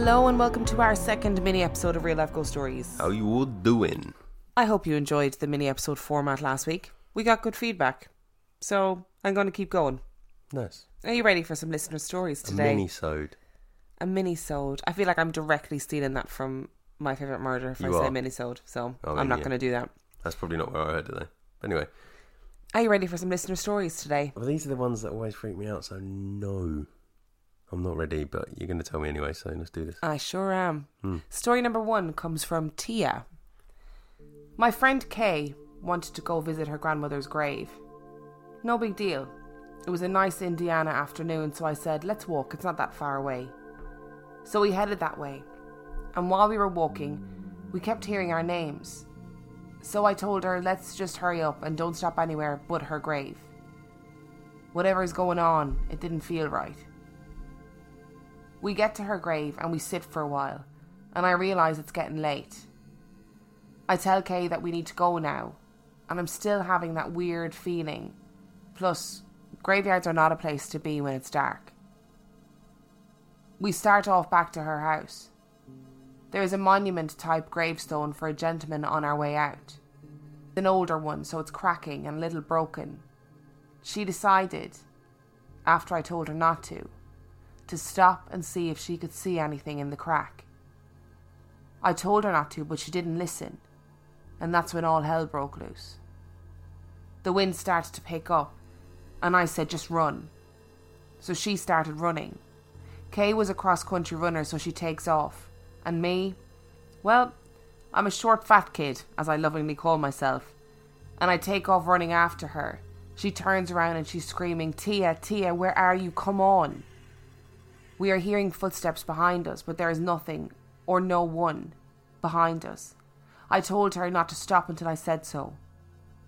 Hello and welcome to our second mini episode of Real Life Ghost Stories. How you all doing? I hope you enjoyed the mini episode format last week. We got good feedback, so I'm going to keep going. Nice. Are you ready for some listener stories today? A mini-sode. A mini-sode. I feel like I'm directly stealing that from my favourite murder if You I say mini-sode, so Oh, I'm not yeah. going to do that. That's probably not where I heard it though. But anyway, Are you ready for some listener stories today? well, these are the ones that always freak me out. So no, I'm not ready. But you're going to tell me anyway. So let's do this. I sure am. Hmm. Story number one comes from Tia. My friend Kay wanted to go visit her grandmother's grave. No big deal. It was a nice Indiana afternoon, so I said, let's walk, it's not that far away. So we headed that way. And while we were walking, we kept hearing our names. So I told her, let's just hurry up and don't stop anywhere but her grave. Whatever's going on, it didn't feel right. We get to her grave and we sit for a while, and I realise it's getting late. I tell Kay that we need to go now, and I'm still having that weird feeling. Plus, graveyards are not a place to be when it's dark. We start off back to her house. There is a monument type gravestone for a gentleman on our way out. It's An older one, so it's cracking and a little broken. She decided, after I told her not to, to stop and see if she could see anything in the crack. I told her not to, but she didn't listen, and that's when all hell broke loose. The wind started to pick up, and I said, just run. So she started running. Kay was a cross country runner, so she takes off. And me, well, I'm a short fat kid, as I lovingly call myself, and I take off running after her. She turns around and she's screaming, Tia, Tia, where are you? Come on. We are hearing footsteps behind us, but there is nothing, or no one, behind us. I told her not to stop until I said so.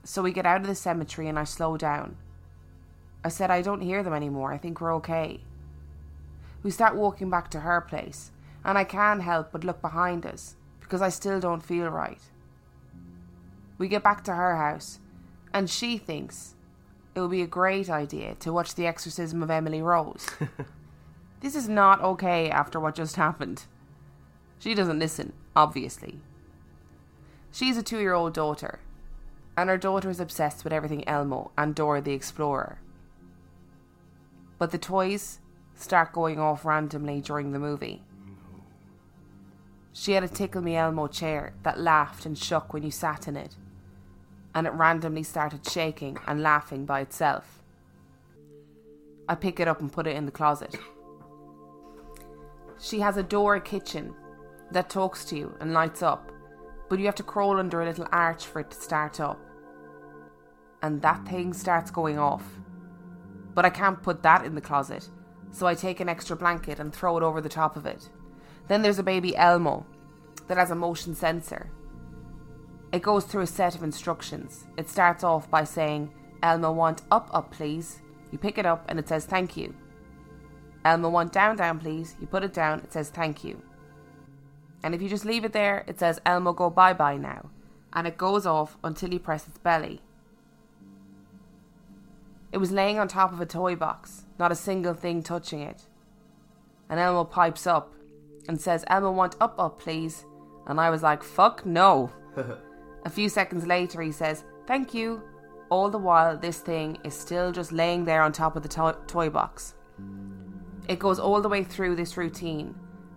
So we get out of the cemetery and I slow down. I said, I don't hear them anymore. I think we're okay. We start walking back to her place, and I can't help but look behind us because I still don't feel right. We get back to her house, and she thinks it would be a great idea to watch The Exorcism of Emily Rose. this is not okay after what just happened. She doesn't listen, obviously. She's a two year old daughter, and her daughter is obsessed with everything Elmo and Dora the Explorer. But the toys start going off randomly during the movie. She had a Tickle Me Elmo chair that laughed and shook when you sat in it, and it randomly started shaking and laughing by itself. I pick it up and put it in the closet. She has a Dora kitchen that talks to you and lights up, but you have to crawl under a little arch for it to start up. And that thing starts going off. But I can't put that in the closet, so I take an extra blanket and throw it over the top of it. Then there's a baby Elmo that has a motion sensor. It goes through a set of instructions. It starts off by saying, Elmo want up, up, please. You pick it up and it says thank you. Elmo want down, down, please. You put it down, it says thank you. And if you just leave it there, it says Elmo go bye bye now. And it goes off until you press its belly. It was laying on top of a toy box, not a single thing touching it. And Elmo pipes up and says, Elmo want up, up, please. And I was like, fuck no. a few seconds later, he says, thank you. All the while, this thing is still just laying there on top of the to- toy box. It goes all the way through this routine,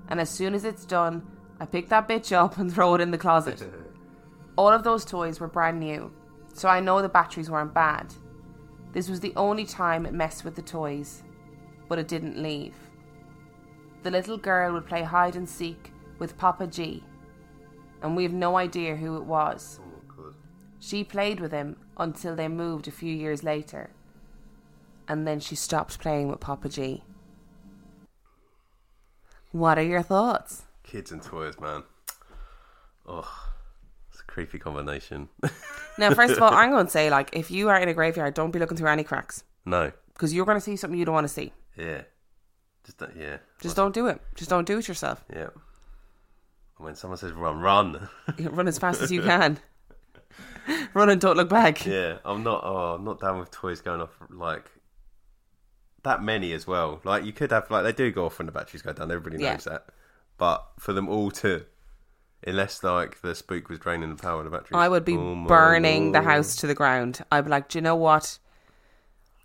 and as soon as it's done, I pick that bitch up and throw it in the closet. All of those toys were brand new, so I know the batteries weren't bad. This was the only time it messed with the toys, but it didn't leave. The little girl would play hide and seek with Papa G, and we have no idea who it was. Oh she played with him until they moved a few years later, and then she stopped playing with Papa G. What are your thoughts? Kids and toys, man. Oh, it's a creepy combination. Now, first of all, I'm going to say, like, if you are in a graveyard, don't be looking through any cracks no. because you're going to see something you don't want to see. Yeah. Just don't, yeah. Just don't do it. Just don't do it yourself. Yeah. When someone says run, run. Run as fast as you can. Run and don't look back. yeah, I'm not. Oh, I'm not down with toys going off like that many as well. Like you could have like they do go off when the batteries go down. Everybody Yeah. knows that. But for them all to, unless like the spook was draining the power of the batteries, I would be oh burning the house to the ground. I'd be like, do you know what?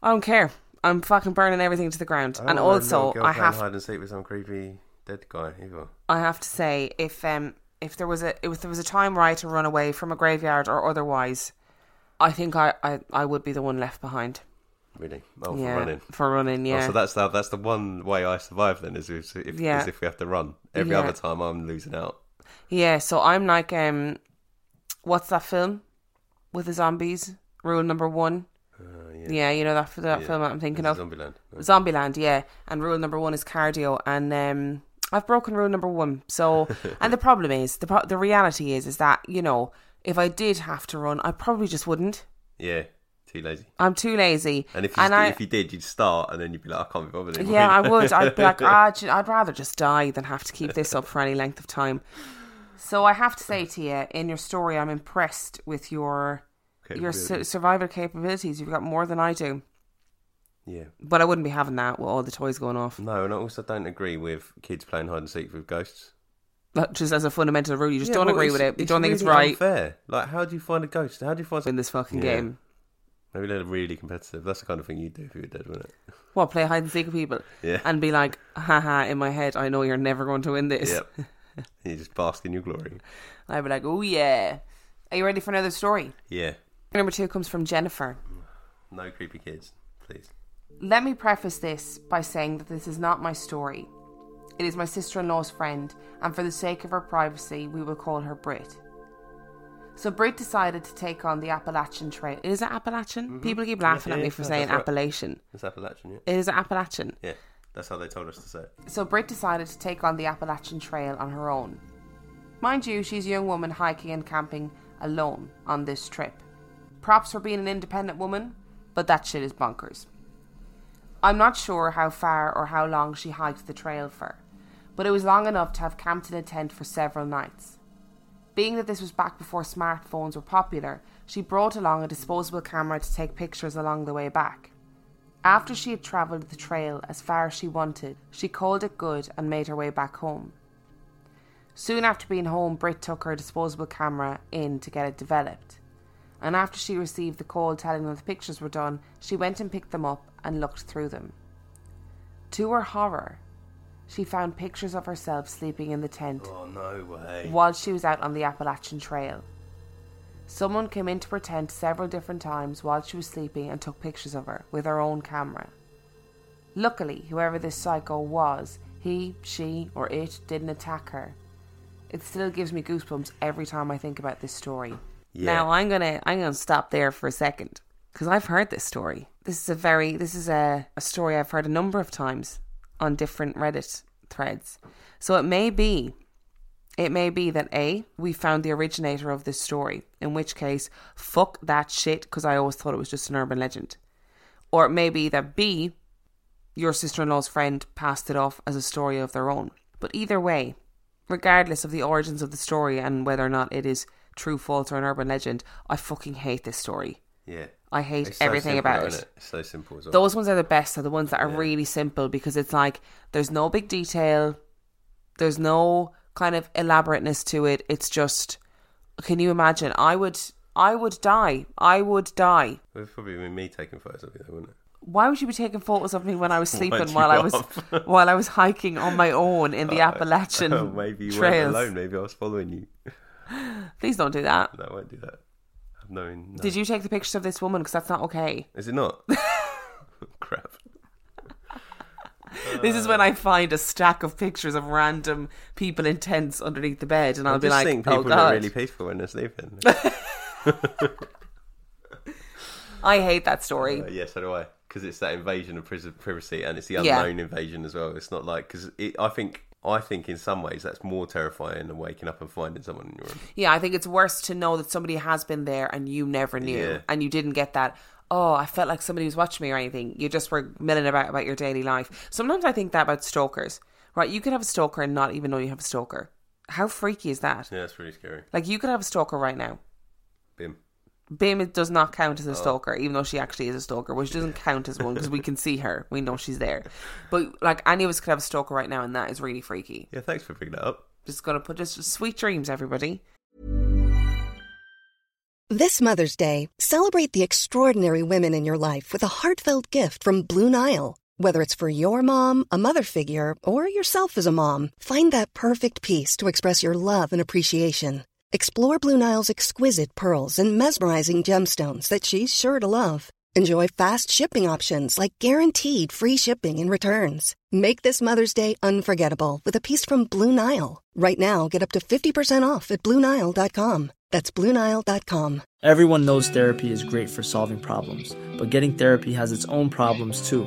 I don't care. I'm fucking burning everything to the ground. And also, I have hide and seek with some creepy dead guy either. I have to say, if um if there was a if there was a time where I had to run away from a graveyard or otherwise, I think I I, I would be the one left behind. Really? Oh, yeah, for running. For running, Oh, yeah. so that's the that's the one way I survive then is if if, Yeah. is if we have to run. Every Yeah. other time I'm losing out. yeah, so I'm like um what's that film with the zombies? Rule number 1. Uh, Yeah, yeah. you know that that Yeah. film that I'm thinking of. Zombieland. No. Zombieland, yeah. And rule number one is cardio, and um, I've broken rule number one. So, and the problem is the pro- the reality is is that you know if I did have to run, I probably just wouldn't. Yeah, too lazy. I'm too lazy. And if you and st- I, if you did, you'd start, and then you'd be like, I can't be bothered anymore. yeah, I would. I'd be like, ah, you- I'd rather just die than have to keep this up for any length of time. So I have to say to you, in your story, I'm impressed with your your su- Capabilities. survival capabilities. You've got more than I do, yeah. but I wouldn't be having that with all the toys going off. No, and I also don't agree with kids playing hide and seek with ghosts. But just as a fundamental rule, you just Yeah, don't well, agree with it. You don't think it's right Fair. Like, how do you find a ghost? How do you find in this fucking Yeah. game. Maybe they're really competitive. That's the kind of thing you'd do if you were dead, wouldn't it? What play hide and seek with people Yeah. and be like, haha, in my head, I know you're never going to win this. Yep. you just bask in your glory. I'd be like, oh yeah. Are you ready for another story? Yeah. Number two comes from Jennifer. No creepy kids, please. Let me preface this by saying that this is not my story. It is my sister in law's friend, and for the sake of her privacy, we will call her Brit. So Brit decided to take on the Appalachian Trail. Is it Appalachian? People keep laughing at Mm-hmm. me for yeah, saying right. Appalachian. It's Appalachian, yeah. It is Appalachian. Yeah, that's how they told us to say it. So Brit decided to take on the Appalachian Trail on her own. Mind you, she's a young woman hiking and camping alone on this trip. Props for being an independent woman, but that shit is bonkers. I'm not sure how far or how long she hiked the trail for, but it was long enough to have camped in a tent for several nights. Being that this was back before smartphones were popular, she brought along a disposable camera to take pictures along the way back. After she had travelled the trail as far as she wanted, she called it good and made her way back home. Soon after being home, Brit took her disposable camera in to get it developed. And after she received the call telling her the pictures were done, she went and picked them up and looked through them. To her horror, she found pictures of herself sleeping in the tent Oh, no way. while she was out on the Appalachian Trail. Someone came into her tent several different times while she was sleeping and took pictures of her with her own camera. Luckily, whoever this psycho was, he, she, or it didn't attack her. It still gives me goosebumps every time I think about this story. Yeah. Now I'm gonna I'm gonna stop there for a second because I've heard this story. This is a very this is a, a story I've heard a number of times on different Reddit threads. So it may be it may be that A, we found the originator of this story, in which case, fuck that shit, because I always thought it was just an urban legend. Or it may be that B, your sister in law's friend passed it off as a story of their own. But either way, regardless of the origins of the story and whether or not it is true, false, or an urban legend, I fucking hate this story. Yeah. I hate so everything simple, about it. it. It's so simple as well. Those ones are the best, are the ones that are really simple because it's like there's no big detail, there's no kind of elaborateness to it. It's just, can you imagine? I would, I would die. I would die. It would probably be me taking photos of you, though, wouldn't it? Why would you be taking photos of me when I was sleeping while I was while I was hiking on my own in the oh, Appalachian Oh, maybe you trails? weren't alone. Maybe I was following you. Please don't do that. No, I won't do that. I've. No. Did you take the pictures of this woman? Because that's not okay. Is it not? Crap. This is when I find a stack of pictures of random people in tents underneath the bed, and I'll I be just like, think "Oh people God, are really peaceful when they're sleeping. I hate that story." Uh, yeah, so do I. Because it's that invasion of pri- privacy, and it's the Yeah. unknown invasion as well. It's not like because I think I think in some ways that's more terrifying than waking up and finding someone in your room. Yeah, I think it's worse to know that somebody has been there and you never knew, Yeah. and you didn't get that. Oh, I felt like somebody was watching me or anything. You just were milling about about your daily life. Sometimes I think that about stalkers. Right, you could have a stalker and not even know you have a stalker. How freaky is that? Yeah, it's really scary. Like you could have a stalker right now. Bim. Bim does not count as Oh. a stalker, even though she actually is a stalker, which doesn't count as one because we can see her. We know she's there. But like any of us could have a stalker right now, and that is really freaky. Yeah, thanks for picking that up. Just gonna put just sweet dreams, everybody. This Mother's Day, celebrate the extraordinary women in your life with a heartfelt gift from Blue Nile. Whether it's for your mom, a mother figure, or yourself as a mom, find that perfect piece to express your love and appreciation. Explore Blue Nile's exquisite pearls and mesmerizing gemstones that she's sure to love. Enjoy fast shipping options like guaranteed free shipping and returns. Make this Mother's Day unforgettable with a piece from Blue Nile. Right now, get up to 50% off at BlueNile.com. That's BlueNile.com. Everyone knows therapy is great for solving problems, but getting therapy has its own problems too,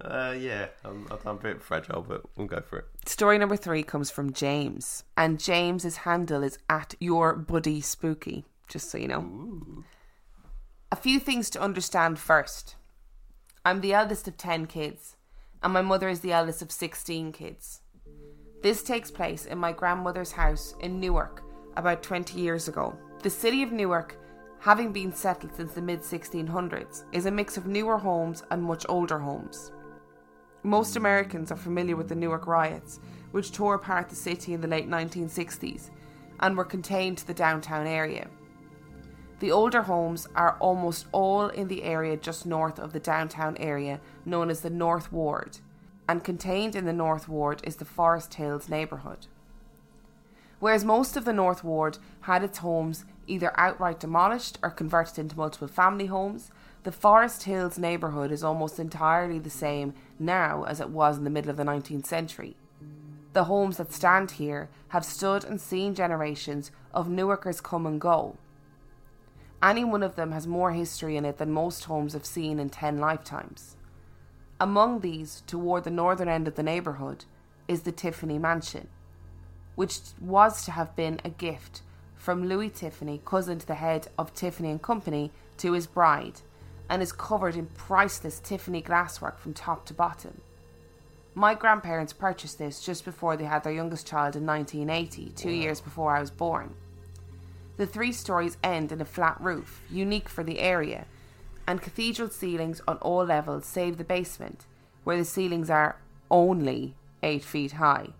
Uh, yeah, I'm, I'm a bit fragile, but we'll go for it. Story number three comes from James, and James's handle is at your buddy spooky. Just so you know. A few things to understand first. I'm the eldest of ten kids, and my mother is the eldest of sixteen kids. This takes place in my grandmother's house in Newark about 20 years ago. The city of Newark, having been settled since the mid 1600s, is a mix of newer homes and much older homes. Most Americans are familiar with the Newark riots, which tore apart the city in the late 1960s and were contained to the downtown area. The older homes are almost all in the area just north of the downtown area known as the North Ward, and contained in the North Ward is the Forest Hills neighbourhood. Whereas most of the North Ward had its homes either outright demolished or converted into multiple family homes, the Forest Hills neighbourhood is almost entirely the same now as it was in the middle of the 19th century. The homes that stand here have stood and seen generations of Newarkers come and go. Any one of them has more history in it than most homes have seen in 10 lifetimes. Among these, toward the northern end of the neighbourhood, is the Tiffany Mansion, which was to have been a gift from Louis Tiffany, cousin to the head of Tiffany and Company, to his bride, and is covered in priceless Tiffany glasswork from top to bottom. My grandparents purchased this just before they had their youngest child in 1980, two years before I was born. The three stories end in a flat roof, unique for the area, and cathedral ceilings on all levels save the basement, where the ceilings are only 8 feet high.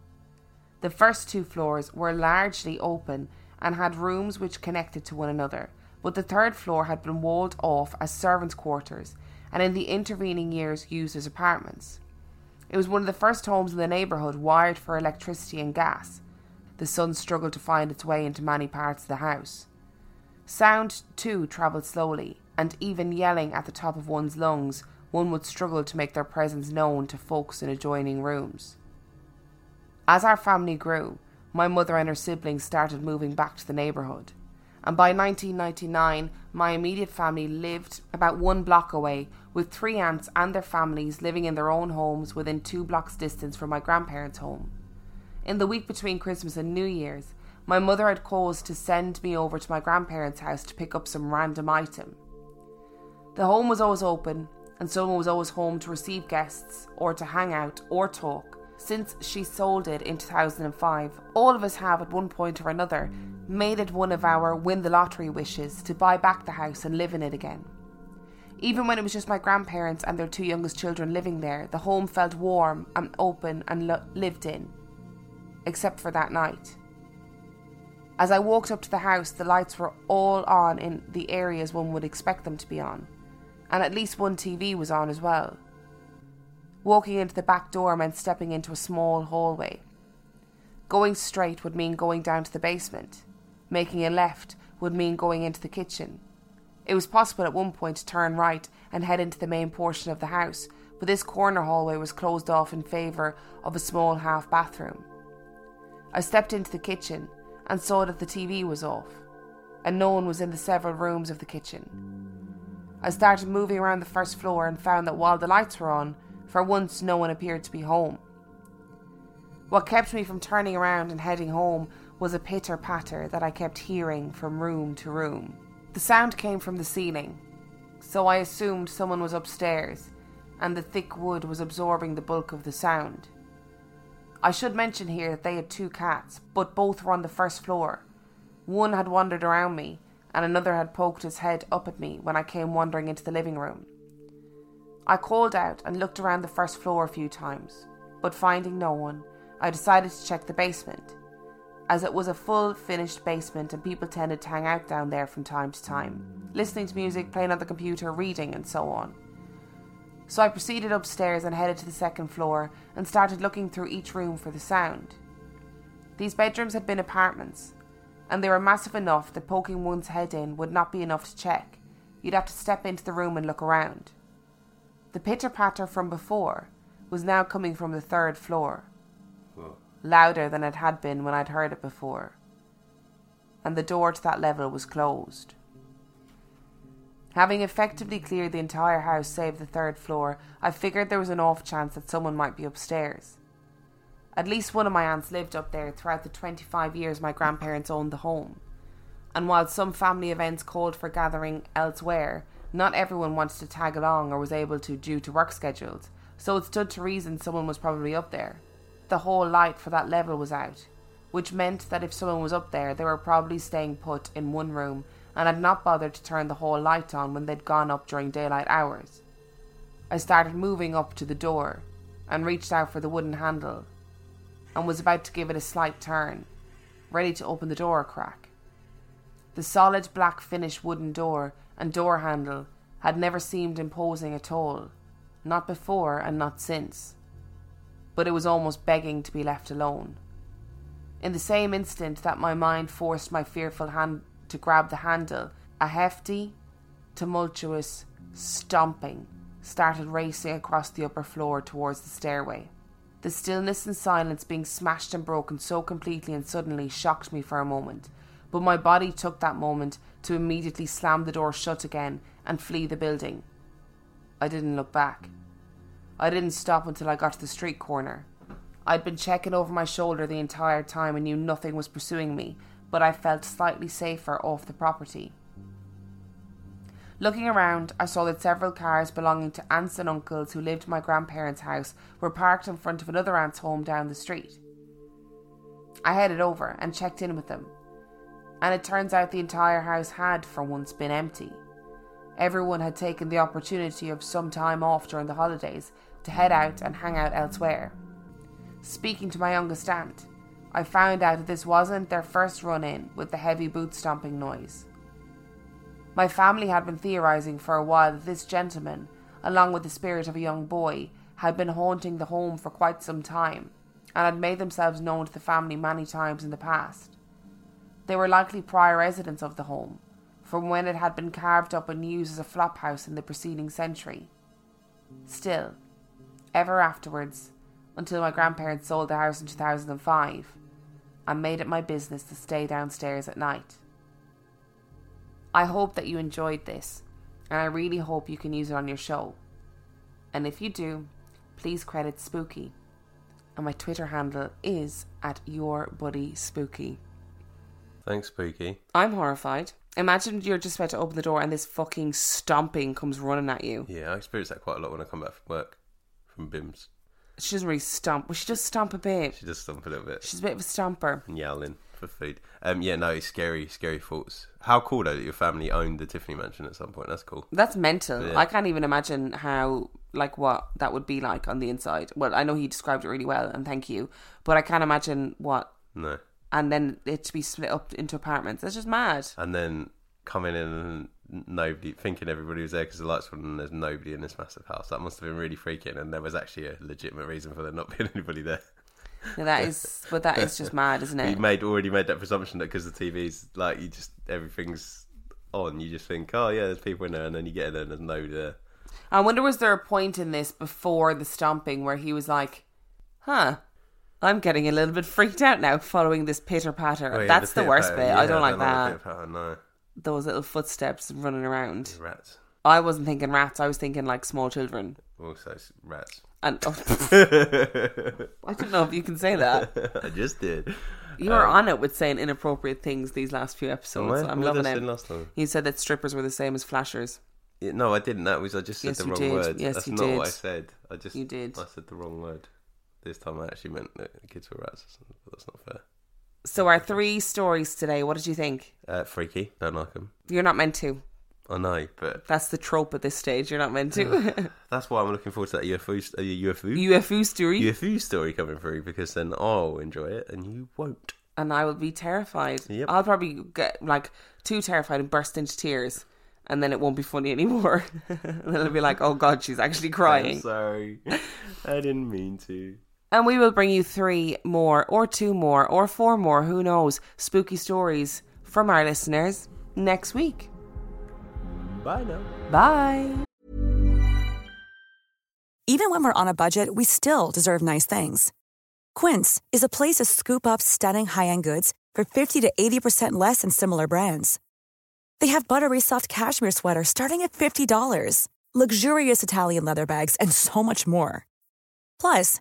The first two floors were largely open and had rooms which connected to one another, but the third floor had been walled off as servants' quarters and in the intervening years used as apartments. It was one of the first homes in the neighbourhood wired for electricity and gas. The sun struggled to find its way into many parts of the house. Sound, too, travelled slowly, and even yelling at the top of one's lungs, one would struggle to make their presence known to folks in adjoining rooms. As our family grew, my mother and her siblings started moving back to the neighbourhood, and by 1999, my immediate family lived about one block away, with three aunts and their families living in their own homes within two blocks' distance from my grandparents' home. In the week between Christmas and New Year's, my mother had caused to send me over to my grandparents' house to pick up some random item. The home was always open, and someone was always home to receive guests or to hang out or talk. Since she sold it in 2005, all of us have at one point or another made it one of our win the lottery wishes to buy back the house and live in it again. Even when it was just my grandparents and their two youngest children living there, the home felt warm and open and lo- lived in. Except for that night. As I walked up to the house, the lights were all on in the areas one would expect them to be on, and at least one TV was on as well. Walking into the back door meant stepping into a small hallway. Going straight would mean going down to the basement. Making a left would mean going into the kitchen. It was possible at one point to turn right and head into the main portion of the house, but this corner hallway was closed off in favour of a small half bathroom. I stepped into the kitchen and saw that the TV was off, and no one was in the several rooms of the kitchen. I started moving around the first floor and found that while the lights were on, for once no one appeared to be home. What kept me from turning around and heading home was a pitter patter that I kept hearing from room to room. The sound came from the ceiling, so I assumed someone was upstairs, and the thick wood was absorbing the bulk of the sound. I should mention here that they had two cats, but both were on the first floor. One had wandered around me, and another had poked his head up at me when I came wandering into the living room. I called out and looked around the first floor a few times, but finding no one, I decided to check the basement, as it was a full finished basement and people tended to hang out down there from time to time, listening to music, playing on the computer, reading, and so on. So I proceeded upstairs and headed to the second floor and started looking through each room for the sound. These bedrooms had been apartments, and they were massive enough that poking one's head in would not be enough to check. You'd have to step into the room and look around. The pitter patter from before was now coming from the third floor, louder than it had been when I'd heard it before, and the door to that level was closed. Having effectively cleared the entire house save the third floor, I figured there was an off chance that someone might be upstairs. At least one of my aunts lived up there throughout the 25 years my grandparents owned the home. And while some family events called for gathering elsewhere, not everyone wanted to tag along or was able to due to work schedules, so it stood to reason someone was probably up there. The whole light for that level was out, which meant that if someone was up there, they were probably staying put in one room and had not bothered to turn the whole light on when they'd gone up during daylight hours. I started moving up to the door and reached out for the wooden handle and was about to give it a slight turn, ready to open the door a crack. The solid black finish wooden door and door handle had never seemed imposing at all, not before and not since, but it was almost begging to be left alone. In the same instant that my mind forced my fearful hand to grab the handle, a hefty, tumultuous stomping started racing across the upper floor towards the stairway. The stillness and silence being smashed and broken so completely and suddenly shocked me for a moment, but my body took that moment to immediately slam the door shut again and flee the building. I didn't look back. I didn't stop until I got to the street corner. I'd been checking over my shoulder the entire time and knew nothing was pursuing me, but I felt slightly safer off the property. Looking around, I saw that several cars belonging to aunts and uncles who lived in my grandparents' house were parked in front of another aunt's home down the street. I headed over and checked in with them, and it turns out the entire house had for once been empty. Everyone had taken the opportunity of some time off during the holidays to head out and hang out elsewhere. Speaking to my youngest aunt, I found out that this wasn't their first run in with the heavy boot stomping noise. My family had been theorizing for a while that this gentleman, along with the spirit of a young boy, had been haunting the home for quite some time and had made themselves known to the family many times in the past. They were likely prior residents of the home, from when it had been carved up and used as a flop house in the preceding century. Still, ever afterwards, until my grandparents sold the house in 2005, I made it my business to stay downstairs at night. I hope that you enjoyed this, and I really hope you can use it on your show. And if you do, please credit Spooky. And my Twitter handle is at your buddy spooky. Thanks, Spooky. I'm horrified. Imagine you're just about to open the door and this fucking stomping comes running at you. Yeah, I experience that quite a lot when I come back from work from BIMS. She doesn't really stomp. Well, she does stomp a bit. She does stomp a little bit She's a bit of a stomper. and yowling for food. Um, yeah, no, it's scary, scary thoughts. How cool though that your family owned the Tiffany Mansion at some point. That's cool. That's mental. Yeah. I can't even imagine how, like, what that would be like on the inside. Well, I know he described it really well, and thank you. But I can't imagine what. No, And then it to be split up into apartments. That's just mad. and then coming in and nobody thinking everybody was there because the lights were on and there's nobody in this massive house. That must have been really freaking. And there was actually a legitimate reason for there not being anybody there. Now, that is, but that is just mad, isn't it? you made already made that presumption that because the TV's like you just everything's on, you just think, oh yeah, there's people in there, and then you get in there and there's nobody there. I wonder was there a point in this before the stomping where he was like, "Huh, I'm getting a little bit freaked out now following this pitter patter." Oh, yeah, That's the, pit worst bit. Yeah, I don't like that. the no, Those little footsteps running around. rats. I wasn't thinking rats. I was thinking like small children. Also rats. And oh, I don't know if you can say that. I just did. You were um, on it with saying inappropriate things these last few episodes. I'm loving it. say last time? You said that strippers were the same as flashers. Yeah, no, I didn't. That was I just said Yes, the wrong did. word. Yes, That's you not what I said. I just You did. I said the wrong word. This time I actually meant that the kids were rats. But that's not fair. So our three stories today. What did you think? Uh, freaky. Don't like them. You're not meant to. I know, but That's the trope at this stage. You're not meant to. that's why I'm looking forward to that UFO, uh, UFO, UFO story. UFO story coming through because then I'll enjoy it and you won't. and I will be terrified. Yep. I'll probably get like too terrified and burst into tears, and then it won't be funny anymore. and then it'll be like, oh god, she's actually I'm crying. sorry. I didn't mean to. And we will bring you three more, or two more, or four more, who knows, spooky stories from our listeners next week. Bye now. Bye. Even when we're on a budget, we still deserve nice things. Quince is a place to scoop up stunning high-end goods for 50 to 80% less than similar brands. They have buttery soft cashmere sweaters starting at $50, luxurious Italian leather bags, and so much more. Plus,